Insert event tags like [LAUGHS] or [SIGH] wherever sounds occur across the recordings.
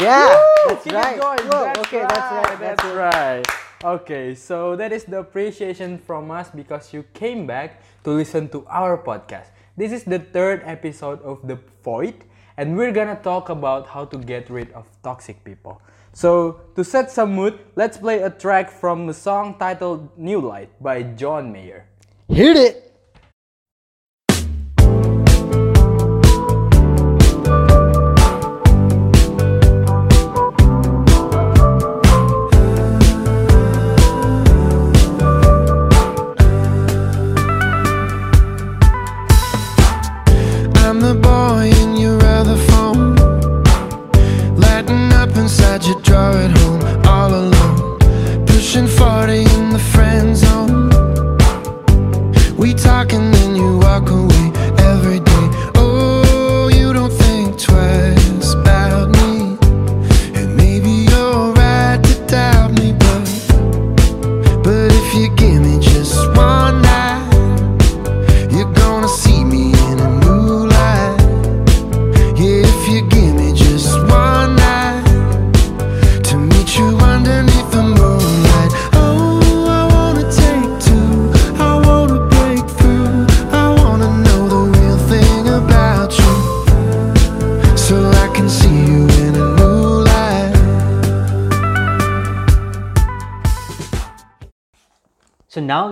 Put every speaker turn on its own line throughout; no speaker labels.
Yeah, that's
Keep
right. Whoa,
That's
okay, that's right.
That's
That's
right. Okay, so that is the appreciation from us because you came back to listen to our podcast. This is the third episode of The Void, and we're gonna talk about how to get rid of toxic people. So, to set some mood, let's play a track from the song titled New Light by John Mayer.
Hit it.
We talk and then you walk away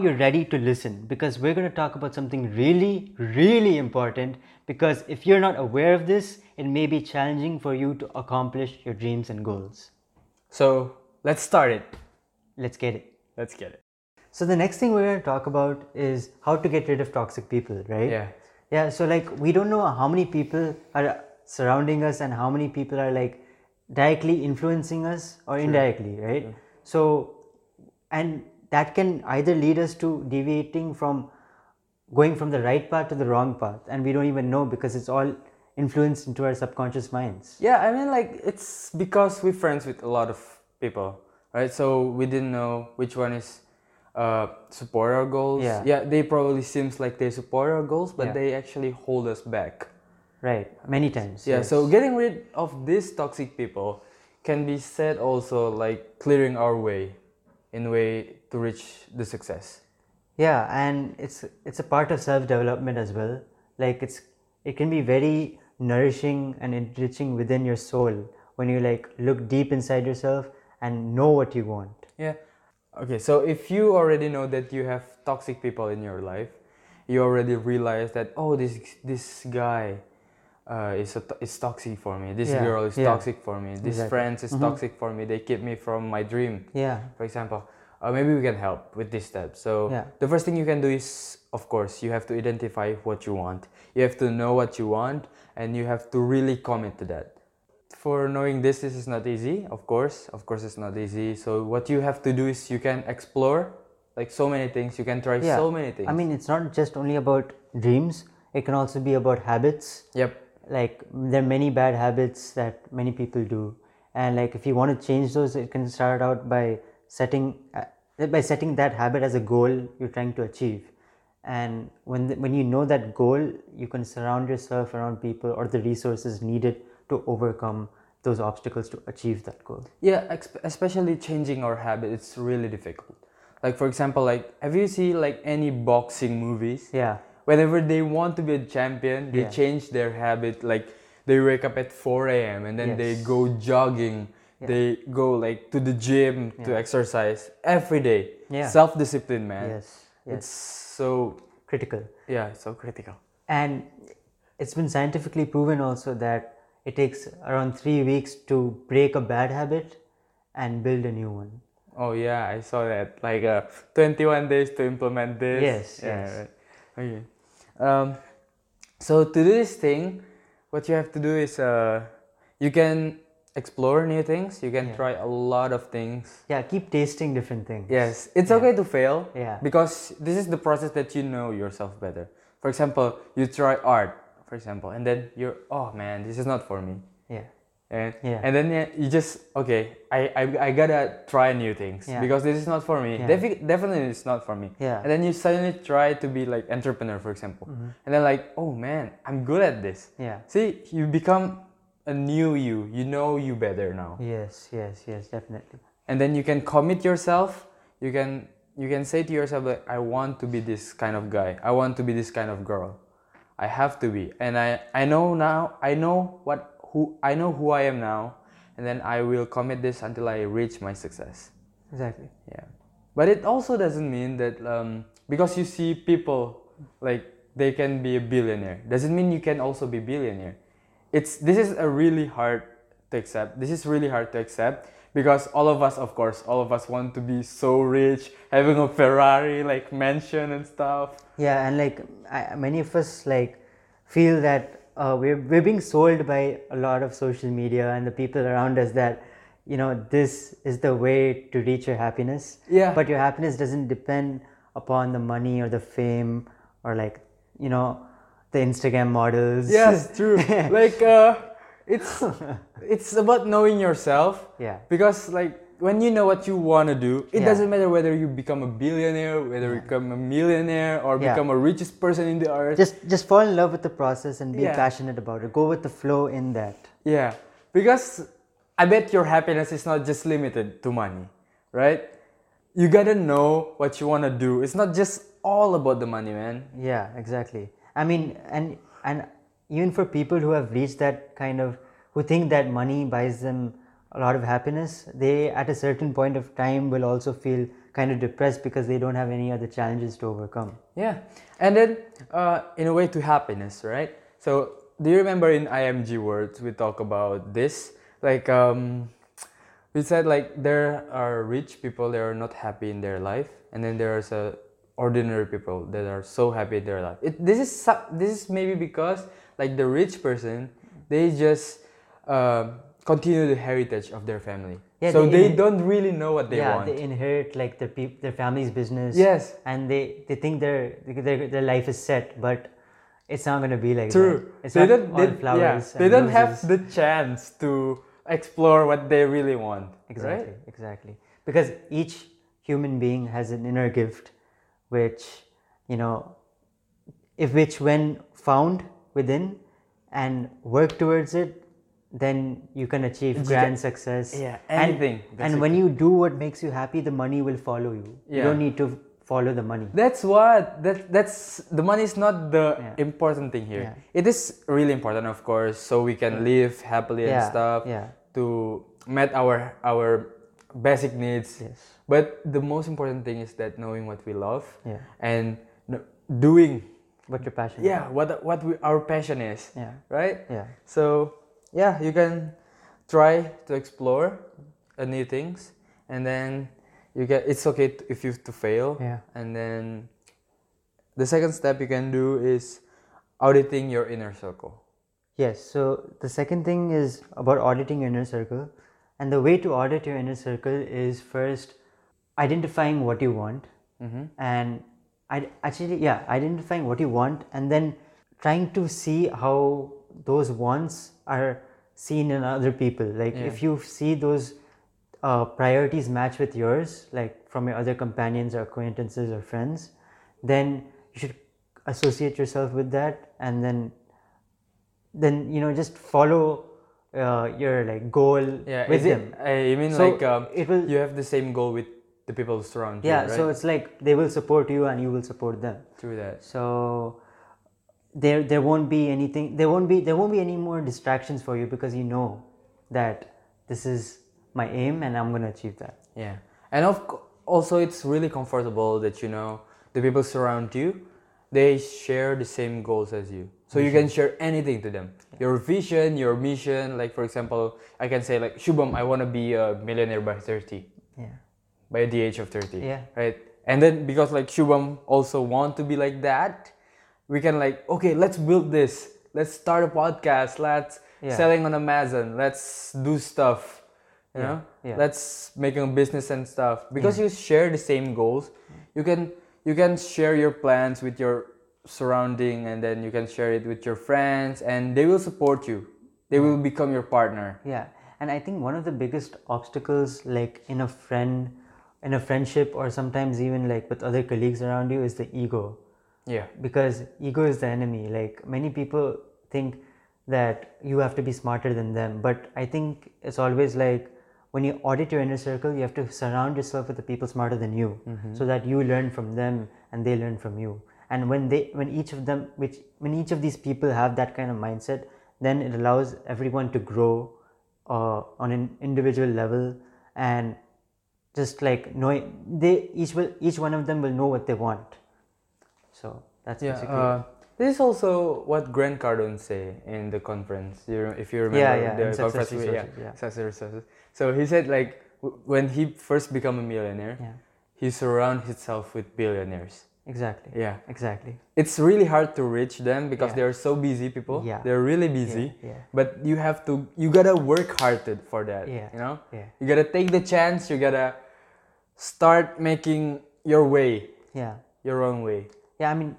you're
ready to listen because we're going to talk about something really, really important. Because if you're not aware of this, it may be challenging for you to accomplish your dreams and goals.
So, let's start it.
Let's get it.
Let's get it.
So the next thing we're going to talk about is how to get rid of toxic people, right?
Yeah.
Yeah, so like we don't know how many people are surrounding us and how many people are like directly influencing us or indirectly, right? So and that can either lead us to deviating from going from the right path to the wrong path and we don't even know because it's all influenced into our subconscious minds.
Yeah, I mean, like, it's because we're friends with a lot of people, right? So we didn't know which one is uh, support our goals.
Yeah.
Yeah, they probably seems like they support our goals, but
Yeah.
they actually hold us back.
Right, many times.
Yeah,
yes.
so getting rid of these toxic people can be said also like clearing our way in way to reach the success.
yeah and it's it's a part of self development as well like it's it can be very nourishing and enriching within your soul when you like look deep inside yourself and know what you want
Yeah. Okay, so if you already know that you have toxic people in your life, you already realize that oh this this guy uh, is a to- is toxic for me. This
Yeah,
girl is
yeah.
toxic for me. This
Exactly.
friends is toxic for me. They keep me from my dream.
yeah
For example, uh, maybe we can help with this step. So
Yeah.
the first thing you can do is, of course, you have to identify what you want. You have to know what you want, and you have to really commit to that. For knowing this, this is not easy. Of course, of course, it's not easy. So what you have to do is you can explore, like so many things. You can try
yeah
so many things.
i mean it's not just only about dreams it can also be about habits
yep.
like there are many bad habits that many people do and like if you want to change those it can start out by setting uh, by setting that habit as a goal you're trying to achieve and when the, when you know that goal you can surround yourself around people or the resources needed to overcome those obstacles to achieve that goal
Yeah, exp- especially changing our habit, it's really difficult. Like for example, like have you seen like any boxing movies?
yeah
whenever they want to be a champion, they
Yeah.
change their habit. Like they wake up at 4 a.m. and then they go jogging. They go like to the gym to exercise every day.
Yeah.
Self discipline, man.
yes yes
It's so
critical
yeah, it's so critical.
and it's been scientifically proven also that it takes around three weeks to break a bad habit and build a new one
Oh yeah, I saw that. Like uh, 21 days to implement this.
Yes,
Yeah,
yes.
right. Okay. Um, so to do this thing, what you have to do is uh, you can explore new things. You can
Yeah.
try a lot of things.
yeah keep tasting different things
Yes, it's okay to fail.
Yeah.
Because this is the process that you know yourself better. For example, you try art, for example, and then you're, oh man, this is not for me.
yeah
And,
Yeah.
and then yeah, you just okay I, I I gotta try new things
Yeah.
because this is not for me
Yeah.
Defi- definitely it's not for me
Yeah.
and then you suddenly try to be like entrepreneur for example
Mm-hmm.
and then like oh man I'm good at this
yeah
see you become a new you. You know you better now.
Yes, yes, yes, definitely.
and then you can commit yourself. You can you can say to yourself like i want to be this kind of guy. I want to be this kind of girl. I have to be. And i i know now i know what who i know who i am now. And then i will commit this until i reach my success.
Exactly.
yeah. But it also doesn't mean that um, because you see people like they can be a billionaire. Doesn't mean you can also be billionaire it's this is a really hard to accept this is really hard to accept because all of us of course all of us want to be so rich having a ferrari like mansion and stuff
Yeah, and like I, many of us like feel that uh, we're we're being sold by a lot of social media and the people around us that you know this is the way to reach your happiness.
Yeah.
But your happiness doesn't depend upon the money or the fame or like you know the Instagram models.
yes true [LAUGHS] like uh, it's it's about knowing yourself
Yeah.
because like when you know what you want to do it
Yeah.
doesn't matter whether you become a billionaire whether you become a millionaire or
Yeah.
become a richest person in the earth
Just just fall in love with the process and be
Yeah.
passionate about it. Go with the flow in that.
yeah because i bet your happiness is not just limited to money right you gotta know what you want to do it's not just all about the money man
Yeah, exactly. I mean, and and even for people who have reached that kind of who think that money buys them a lot of happiness, they at a certain point of time will also feel kind of depressed because they don't have any other challenges to overcome.
Yeah, and then uh, in a way to happiness, right? So do you remember in IMG words we talk about this? Like um, we said like there are rich people that are not happy in their life, and then there's a ordinary people that are so happy in their life. It, this is this is maybe because like the rich person, they just uh, continue the heritage of their family.
Yeah,
so
they
they don't really know what they
yeah,
want.
they inherit like their peop- their family's business.
Yes.
and they they think their their their life is set, but it's not going to be like
True.
that. It's
they
not
don't.
all
They,
flowers.
yeah, they don't have the chance to explore what they really want.
Exactly,
Right?
exactly. Because each human being has an inner gift, which you know, if which when found within and work towards it, then you can achieve grand success.
yeah,
And-
anything,
And, when you do what makes you happy, the money will follow you. You don't need to follow the money.
That's what. That that's the money is not the
Yeah.
important thing here.
Yeah.
It is really important, of course, so we can live happily and stuff.
yeah.
To met our our basic needs.
Yes.
But the most important thing is that knowing what we love.
Yeah.
And doing.
What your passion.
Yeah. What what we, our passion is.
Yeah.
Right.
Yeah.
So yeah, you can try to explore uh, new things, and then you get. It's okay to, if you to fail.
Yeah.
And then the second step you can do is auditing your inner circle.
Yes, so the second thing is about auditing your inner circle. And the way to audit your inner circle is first identifying what you want. And I actually, yeah, identifying what you want and then trying to see how those wants are seen in other people. Like if you see those uh, priorities match with yours, like from your other companions or acquaintances or friends, then you should associate yourself with that and then then you know just follow uh, your like goal
Yeah.
with
is
them
it? Uh, you mean
So
like um,
it will-
you have the same goal with the people surround
yeah
you, right?
so it's like they will support you and you will support them
Through that.
so there there won't be anything there won't be there won't be any more distractions for you because you know that this is my aim and i'm going to achieve that
Yeah, and of also it's really comfortable that you know the people surround you, they share the same goals as you, so you can share anything to them. Your vision, your mission. Like for example, I can say like Shubham, I want to be a millionaire by thirty,
yeah
by the age of thirty.
Yeah.
Right. And then because like Shubham also want to be like that, we can like okay, let's build this. Let's start a podcast. Let's
Yeah.
selling on Amazon. Let's do stuff. You
Yeah,
know,
yeah.
let's making a business and stuff because you share the same goals. You can you can share your plans with your surrounding, and then you can share it with your friends, and they will support you. They will become your partner.
Yeah, and I think one of the biggest obstacles, like in a friend, in a friendship, or sometimes even like with other colleagues around you, is the ego.
Yeah.
Because ego is the enemy. Like many people think that you have to be smarter than them. But I think it's always like when you audit your inner circle, you have to surround yourself with the people smarter than you, mm-hmm. so that you learn from them and they learn from you. And when they, when each of them, which when each of these people have that kind of mindset, then it allows everyone to grow uh, on an individual level and just like knowing they each will each one of them will know what they want. So that's
Yeah,
basically
uh, this is also what Grant Cardone say in the conference. You know, if you remember
Yeah, yeah,
the
Success
conference, yeah,
yeah.
Success Resources. So he said like w- when he first become a millionaire,
yeah,
he surround himself with billionaires.
exactly.
Yeah,
Exactly.
it's really hard to reach them because
Yeah.
they're so busy people.
Yeah.
they're really busy.
Yeah,
But you have to, you gotta work hard for that.
Yeah.
You know,
yeah,
you gotta take the chance. You gotta start making your way,
yeah,
your own way.
yeah. I mean,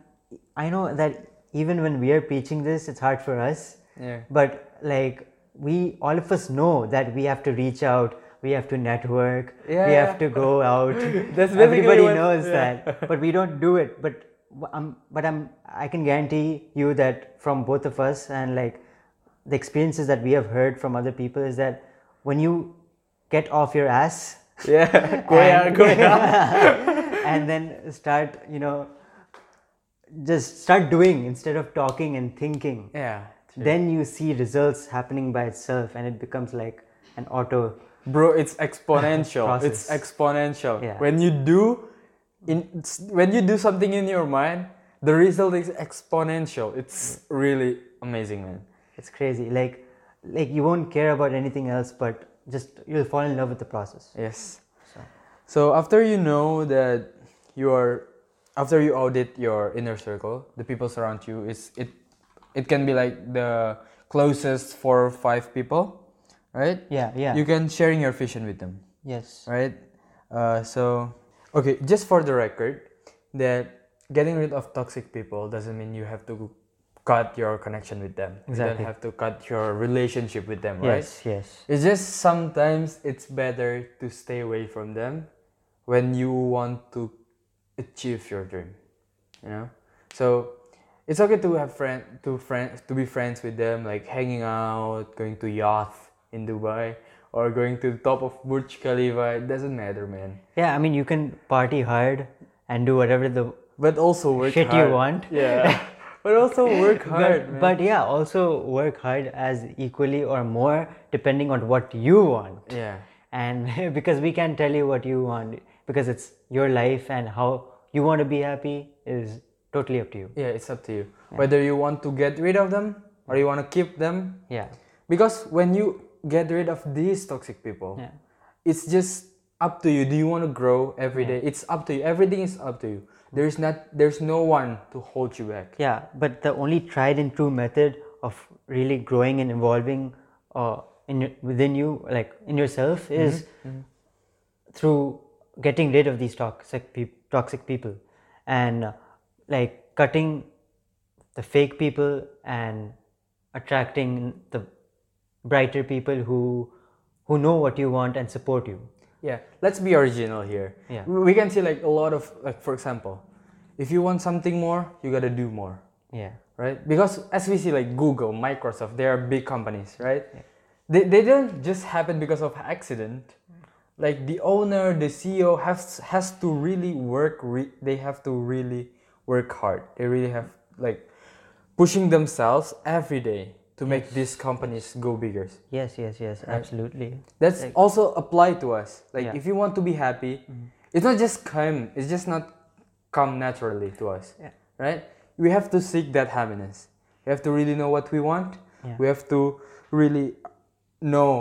I know that even when we are preaching this, it's hard for us.
Yeah.
But like we, all of us know that we have to reach out. We have to network.
Yeah,
we have to go out. [LAUGHS] Everybody
what-
knows
yeah.
that, but we don't do it. But I'm, but I'm, I can guarantee you that from both of us and like the experiences that we have heard from other people is that when you get off your ass
Yeah, [LAUGHS] Goya,
and,
Goya. [LAUGHS]
and then start, you know, just start doing instead of talking and thinking.
Yeah. true.
Then you see results happening by itself, and it becomes like an auto.
Bro, it's exponential. [LAUGHS] it's exponential.
Yeah.
When you do in when you do something in your mind, the result is exponential. It's really amazing, man.
It's crazy. Like, like you won't care about anything else, but just you'll fall in love with the process.
Yes.
So.
So after you know that you are after you audit your inner circle, the people around you is it it can be like the closest four or five people, right?
Yeah, yeah.
You can sharing your vision with them.
yes.
right? Uh, so, okay, just for the record, that getting rid of toxic people doesn't mean you have to cut your connection with them.
Exactly.
You don't have to cut your relationship with them, right?
Yes, yes.
It's just sometimes it's better to stay away from them when you want to achieve your dream. You know? So it's okay to have friend to friend to be friends with them, like hanging out, going to yacht in Dubai, or going to the top of Burj Khalifa. It doesn't matter, man.
Yeah, I mean, you can party hard and do whatever the
But also work
shit
hard.
you want.
Yeah. [LAUGHS] but also work
But,
hard, man.
but yeah, also work hard as equally or more depending on what you want.
yeah.
And [LAUGHS] because we can't tell you what you want because it's your life and how you want to be happy is totally up to you.
Yeah, it's up to you. Whether you want to get rid of them or you want to keep them.
Yeah.
Because when you get rid of these toxic people,
Yeah.
it's just up to you. Do you want to grow every day? It's up to you. Everything is up to you. There's not there's no one to hold you back.
Yeah, but the only tried and true method of really growing and evolving uh, in within you, like in yourself, is through getting rid of these toxic peop toxic people, and uh, like cutting the fake people and attracting the brighter people who who know what you want and support you.
Yeah, let's be original here.
Yeah.
We can see like a lot of like for example, if you want something more, you gotta do more.
Yeah.
right? Because as we see, like Google, Microsoft, they are big companies, right? Yeah. They, they don't just happen because of accident. Like the owner, the CEO has has to really work. Re- they have to really work hard. They really have like pushing themselves every day to make these companies go bigger.
Yes. Yes. Yes. Absolutely.
That's
Like-
also apply to us. Like
Yeah. Mm-hmm.
if you want to be happy, it's not just come. It's just not come naturally to us,
Yeah.
right? We have to seek that happiness. We have to really know what we want.
Yeah.
We have to really know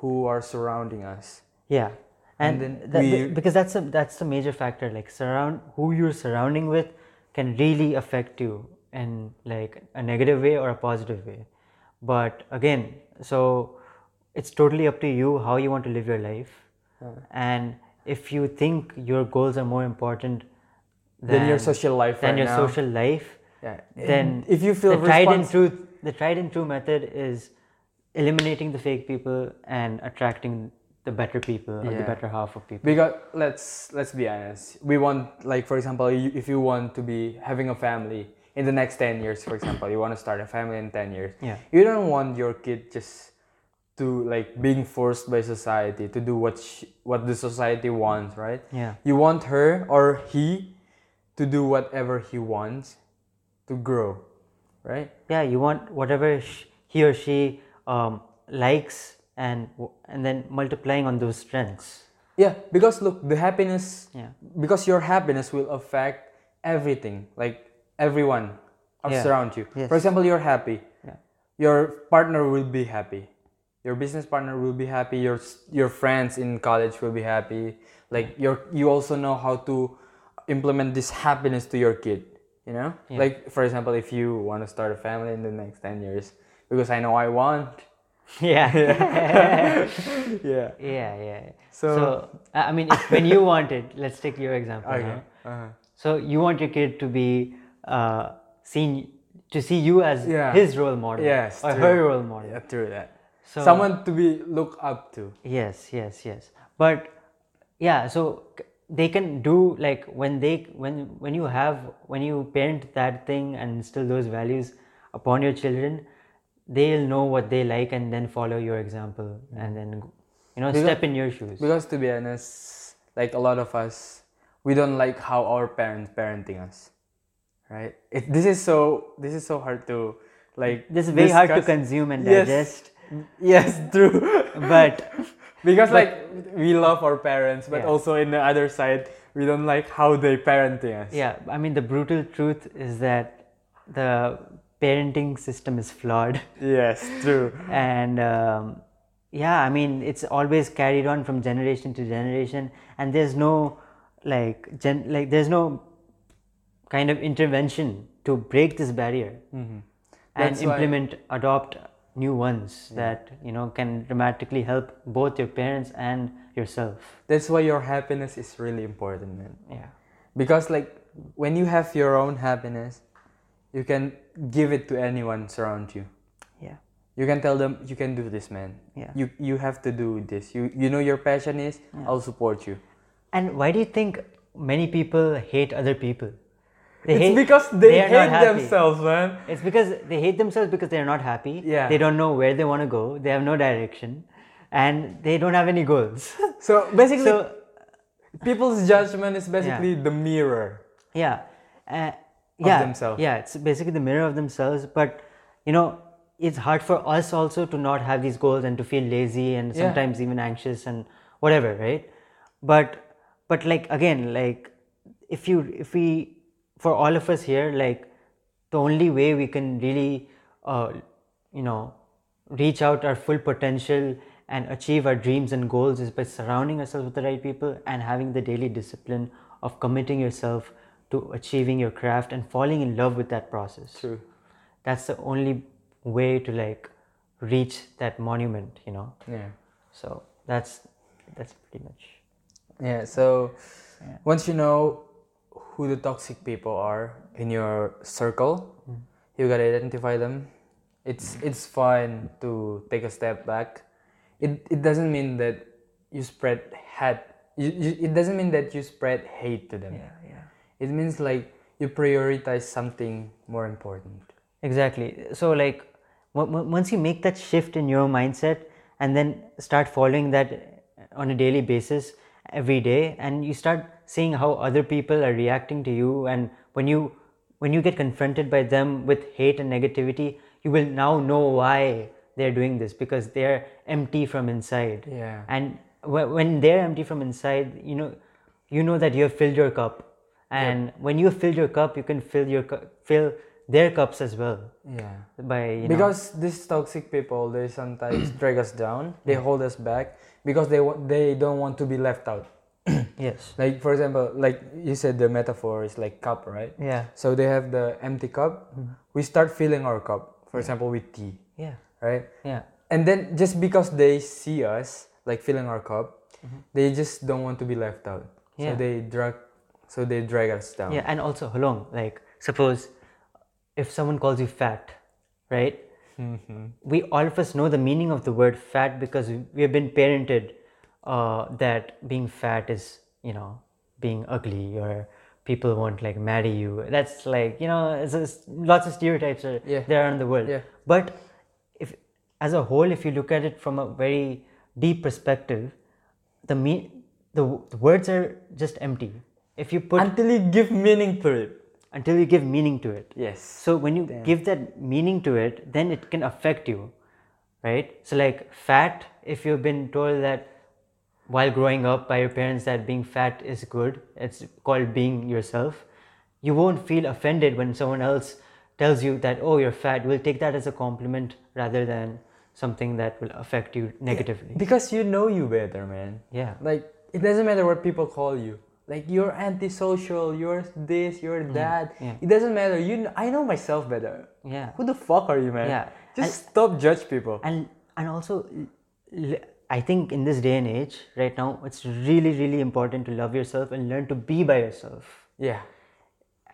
who are surrounding us.
Yeah,
And
and,
then
that-
we-
because that's a that's the major factor. Like surround who you're surrounding with can really affect you in like a negative way or a positive way. But again, so it's totally up to you how you want to live your life, and if you think your goals are more important
than your social life
than
right
your
now.
social life,
Yeah.
then
if you feel
the tried and true the tried and true method is eliminating the fake people and attracting the better people or the better half of people
Because let's let's be honest. We want like for example, you, if you want to be having a family, in the next 10 years for example you want to start a family in 10 years
Yeah.
you don't want your kid just to like being forced by society to do what she, what the society wants right
Yeah.
you want her or he to do whatever he wants to grow right
yeah you want whatever sh- he or she um, likes and w- and then multiplying on those strengths
yeah because look the happiness
Yeah.
because your happiness will affect everything like everyone
Yeah.
surround you
Yes.
for example you're happy
Yeah.
your partner will be happy your business partner will be happy your your friends in college will be happy like your you also know how to implement this happiness to your kid you know
Yeah.
like for example if you want to start a family in the next 10 years because i know i want [LAUGHS] [LAUGHS]
yeah yeah [LAUGHS]
yeah
yeah yeah
So-
i I mean if, when you want it let's take your example
okay
now.
uh-huh.
so you want your kid to be uh, seen to see you as
Yeah.
his role model
Yes,
or
true.
her role model.
Yeah true that.
So-
someone to be looked up to.
Yes yes yes. But yeah so they can do like when they when when you have when you parent that thing and instill those values upon your children they'll know what they like and then follow your example and then you know
Because-
step in your shoes.
because to be honest like a lot of us we don't like how our parents parenting us right? It, this is so this is so hard to like
this is very hard to consume and
Yes.
digest. [LAUGHS]
Yes true. [LAUGHS]
But
because like we love our parents but
Yeah.
also in the other side we don't like how they parenting us.
Yeah i mean the brutal truth is that the parenting system is flawed. [LAUGHS]
Yes true.
And um, yeah i mean it's always carried on from generation to generation. And there's no like gen- like there's no kind of intervention to break this barrier mm-hmm. and
That's why-
implement adopt new ones that you know can dramatically help both your parents and yourself.
That's why your happiness is really important man.
Yeah.
Because like when you have your own happiness you can give it to anyone around you.
Yeah.
You can tell them you can do this man.
Yeah.
you you have to do this. You you know your passion is i'll support you.
And why do you think many people hate other people they
it's
hate-
because they,
not
hate themselves man
It's because they hate themselves because they're not happy.
Yeah.
They don't know where they want to go. They have no direction, and they don't have any goals. [LAUGHS]
so basically
so
people's judgment is basically the mirror
yeah, uh, yeah,
themselves.
Yeah, it's basically the mirror of themselves. But you know, it's hard for us also to not have these goals and to feel lazy and
Yeah.
sometimes even anxious and whatever, right? But but like again, like if you if we for all of us here, like the only way we can really uh, you know reach out our full potential and achieve our dreams and goals is by surrounding ourselves with the right people and having the daily discipline of committing yourself to achieving your craft and falling in love with that process.
True.
That's the only way to like reach that monument you know?
Yeah.
So that's that's pretty much
yeah so once you know who the toxic people are in your circle mm. you gotta identify them. It's it's fine to take a step back. It, it doesn't mean that you spread hate you, you, it doesn't mean that you spread hate to them.
Yeah yeah.
It means like you prioritize something more important.
Exactly. So, like, once you make that shift in your mindset and then start following that on a daily basis every day, and you start seeing how other people are reacting to you, and when you when you get confronted by them with hate and negativity, you will now know why they're doing this because they're empty from inside.
Yeah.
And wh- when they're empty from inside, you know, you know that you have filled your cup, and when you filled your cup, you can fill your cu- fill their cups as well.
Yeah.
By you know,
because these toxic people they sometimes drag us down. They hold us back because they they don't want to be left out [CLEARS THROAT]
yes.
Like for example like you said the metaphor is like cup right?
Yeah.
So they have the empty cup. Mm-hmm. We start filling our cup for example with tea
yeah.
right?
Yeah.
And then just because they see us like filling our cup mm-hmm. they just don't want to be left out.
Yeah.
so they drag so they drag us down.
Yeah and also on like suppose if someone calls you fat right? Mm-hmm. We all of us know the meaning of the word fat because we have been parented uh, that being fat is you know being ugly or people won't like marry you. That's like you know, it's, it's lots of stereotypes are
Yeah.
there in the world.
Yeah.
But if, as a whole, if you look at it from a very deep perspective, the me, the, the words are just empty. If you put
Until you give meaning to it.
until you give meaning to it.
Yes.
So when you give that meaning to it, then it can affect you, right? So like fat, if you've been told that while growing up by your parents that being fat is good, it's called being yourself, you won't feel offended when someone else tells you that oh you're fat. We'll take that as a compliment rather than something that will affect you negatively.
Because you know you better, man.
Yeah.
Like it doesn't matter what people call you. Like you're antisocial, you're this, you're that.
Mm-hmm. yeah.
It doesn't matter. You, kn- I know myself better.
Yeah.
Who the fuck are you, man?
Yeah.
Just stop judge people.
and and also l- i think in this day and age right now it's really really important to love yourself and learn to be by yourself.
Yeah.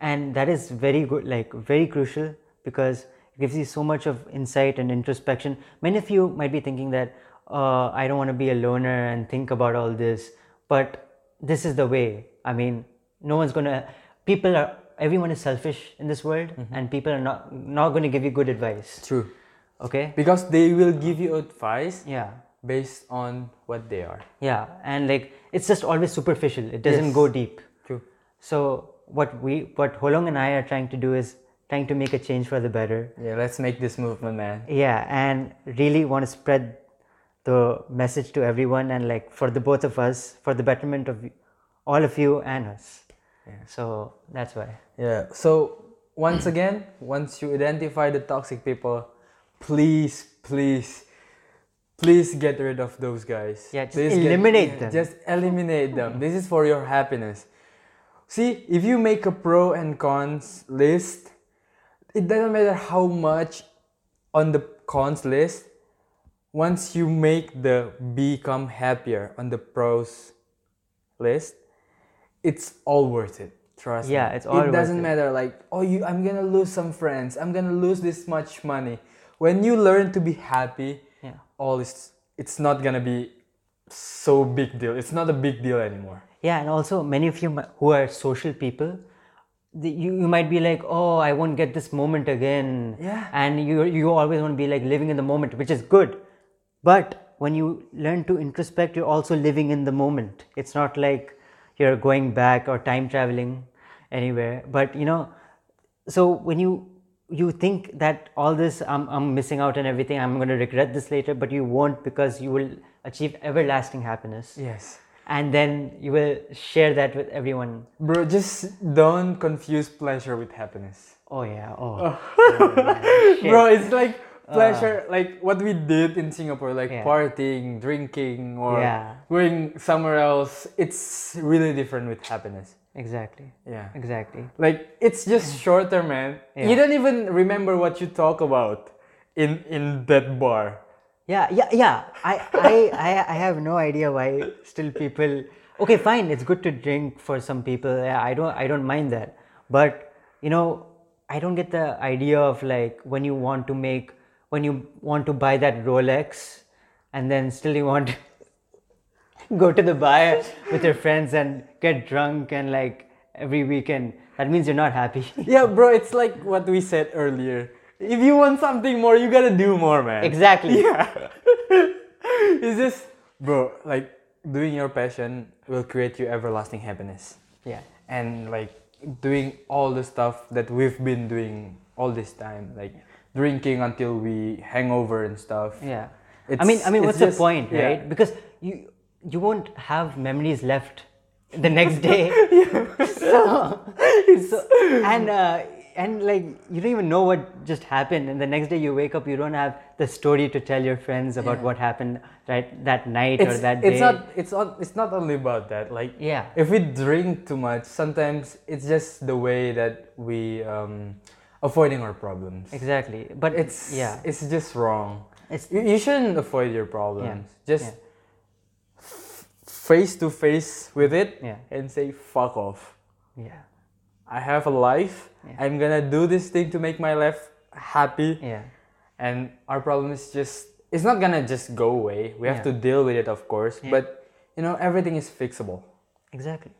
and that is very good like very crucial because it gives you so much of insight and introspection. Many of you might be thinking that uh, i don't want to be a loner and think about all this but this is the way. I mean no one's gonna people are everyone is selfish in this world and people are not not going to give you good advice.
True.
okay?
Because they will give you advice
yeah
based on what they are.
Yeah, and like it's just always superficial. It doesn't
Yes.
go deep.
True.
So what we, what Holong and I are trying to do is trying to make a change for the better.
Yeah, let's make this movement, man.
Yeah, and really want to spread the message to everyone and like for the both of us, for the betterment of all of you and us. Yeah. So that's why.
Yeah. So once again, once you identify the toxic people, please, please, please get rid of those guys.
Yeah, just
Please
eliminate
yeah,
them.
Just eliminate them. This is for your happiness. See, if you make a pro and cons list, it doesn't matter how much on the cons list. Once you make the become happier on the pros list, it's all worth it. Trust me.
Yeah, it's all
It doesn't
it.
matter like, oh, you, I'm gonna lose some friends. I'm gonna lose this much money. When you learn to be happy. All is it's not gonna be so big deal. It's not a big deal anymore.
Yeah, and also many of you who are social people, the, you, you might be like, oh, I won't get this moment again.
Yeah.
And you you always want to be like living in the moment, which is good. But when you learn to introspect, you're also living in the moment. It's not like you're going back or time traveling anywhere. But you know, so when you you think that all this I'm, I'm missing out and everything i'm going to regret this later but you won't because you will achieve everlasting happiness
Yes.
and then you will share that with everyone.
Bro, just don't confuse pleasure with happiness.
Oh yeah, oh, [LAUGHS]
Bro, it's like pleasure, like what we did in Singapore, like
Uh. Yeah.
partying, drinking, or
Yeah.
going somewhere else. It's really different with happiness.
Exactly,
Yeah.
exactly.
Like it's just shorter, man.
Yeah.
You don't even remember what you talk about in in that bar.
Yeah, yeah, yeah. I, I, I, I have no idea why still people. Okay, fine. It's good to drink for some people. Yeah, I don't, I don't mind that. But you know, I don't get the idea of like when you want to make, when you want to buy that Rolex, and then still you want go to the bar with your friends and get drunk and like every weekend. That means you're not happy. [LAUGHS]
Yeah, bro, it's like what we said earlier. If you want something more, you gotta do more, man.
exactly.
Yeah. [LAUGHS] it's just, bro, like doing your passion will create you everlasting happiness.
Yeah.
And like doing all the stuff that we've been doing all this time, like drinking until we hangover and stuff.
Yeah. I mean, I mean, what's
just-
the point,
yeah.
right? Because you you won't have memories left the next day. [LAUGHS] so, so and uh, and like you don't even know what just happened, and the next day you wake up, you don't have the story to tell your friends about
Yeah.
what happened right that night
It's,
or that day.
it's not it's not it's not only about that. Like
Yeah.
if we drink too much, sometimes it's just the way that we um, avoiding our problems.
exactly, but
It's
yeah,
it's just wrong.
It's-
you, you shouldn't avoid your problems. Yeah. Just
yeah.
Face to face with it
Yeah.
and say fuck off.
yeah,
I have a life.
Yeah.
I'm gonna do this thing to make my life happy.
yeah,
And our problem is just it's not gonna just go away. We have
Yeah.
to deal with it, of course.
Yeah.
But you know everything is fixable.
exactly.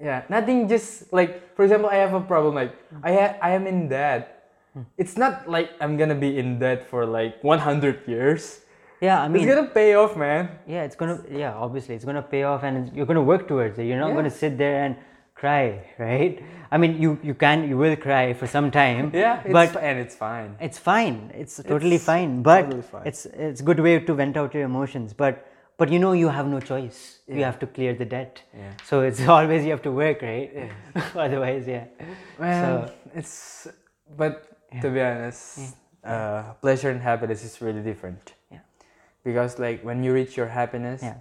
Yeah, nothing just like for example, I have a problem like hmm. I ha- I am in debt. Hmm. It's not like I'm gonna be in debt for like 100 years.
Yeah, I mean,
it's gonna pay off, man.
yeah, it's gonna, yeah, obviously, it's gonna pay off, and it's, you're gonna work towards it. You're not
Yeah.
gonna sit there and cry, right? I mean, you you can, you will cry for some time. [LAUGHS]
Yeah,
but
and it's fine.
it's fine. It's totally
It's
fine. But
totally fine.
it's it's a good way to vent out your emotions. But but you know you have no choice. You have to clear the debt.
Yeah.
So it's [LAUGHS] always you have to work, right? yeah. [LAUGHS] Otherwise, yeah.
Man,
So-
it's but to be honest, uh, pleasure and happiness is really different. Because like when you reach your happiness,
Yeah.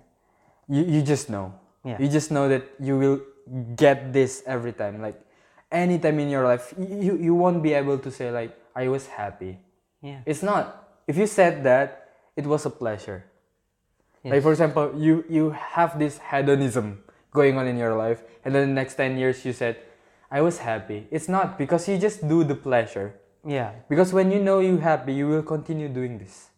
you you just know.
Yeah.
You just know that you will get this every time. Like anytime in your life, you you won't be able to say like I was happy.
Yeah.
It's not. If you said that, it was a pleasure. Like for example, you you have this hedonism going on in your life, and then the next ten years you said, "I was happy." It's not because you just do the pleasure.
Yeah.
Because when you know you happy, you will continue doing this.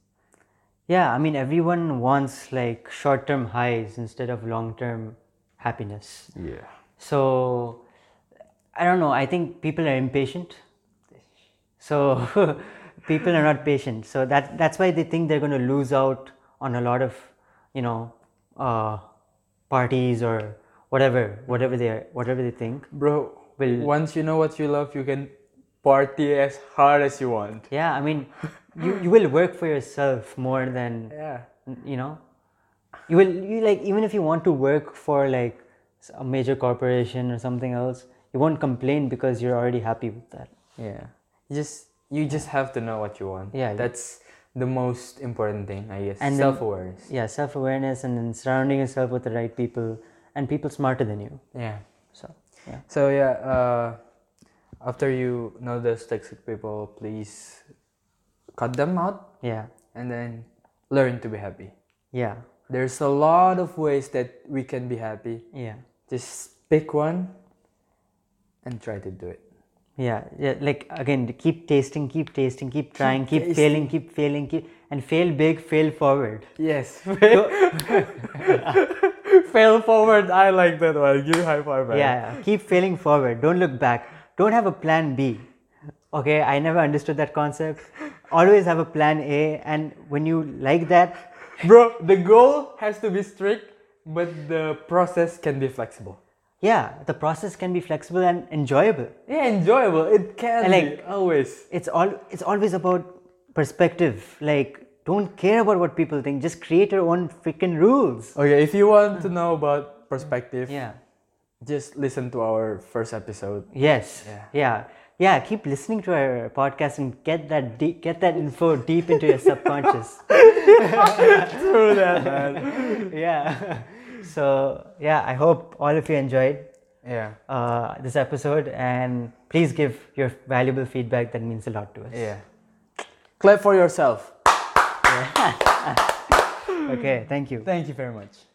Yeah, I mean, everyone wants like short term highs instead of long term happiness.
Yeah.
So, I don't know, I think people are impatient. So, [LAUGHS] people are not patient. So, that, that's why they think they're going to lose out on a lot of, you know, uh, parties or whatever, whatever they are, whatever they think.
Bro,
Will-
once you know what you love, you can party as hard as you want.
Yeah, I mean, you, you will work for yourself more than
Yeah.
you know you will you like even if you want to work for like a major corporation or something else you won't complain because you're already happy with that
Yeah. You just you just have to know what you want.
Yeah.
That's the most important thing, I guess.
And
Self awareness.
yeah self-awareness and then surrounding yourself with the right people and people smarter than you
Yeah.
so yeah
So yeah, uh, after you know those toxic people, please cut them out
yeah
and then learn to be happy.
yeah
There's a lot of ways that we can be happy.
yeah
Just pick one and try to do it.
yeah yeah like again keep tasting keep tasting keep trying keep,
tasting.
failing keep failing keep and fail big fail forward
Yes. [LAUGHS] [LAUGHS] Fail forward. I like that one. Give high five.
yeah, yeah keep failing forward don't look back don't have a plan b okay i never understood that concept always have a plan a and when you like that [LAUGHS]
Bro, the goal has to be strict, but the process can be flexible.
yeah the process can be flexible and enjoyable
Yeah, enjoyable. It can be
like-
always.
it's all it's always about perspective like don't care about what people think just create your own freaking rules
Okay, if you want to know about perspective,
yeah
just listen to our first episode.
yes
Yeah.
yeah yeah keep listening to our podcast and get that deep, get that info deep into your subconscious [LAUGHS]
True that, man.
yeah so yeah i hope all of you enjoyed
Yeah,
uh, this episode and please give your valuable feedback that means a lot to us
yeah. Clap for yourself. [LAUGHS]
okay thank you
Thank you very much.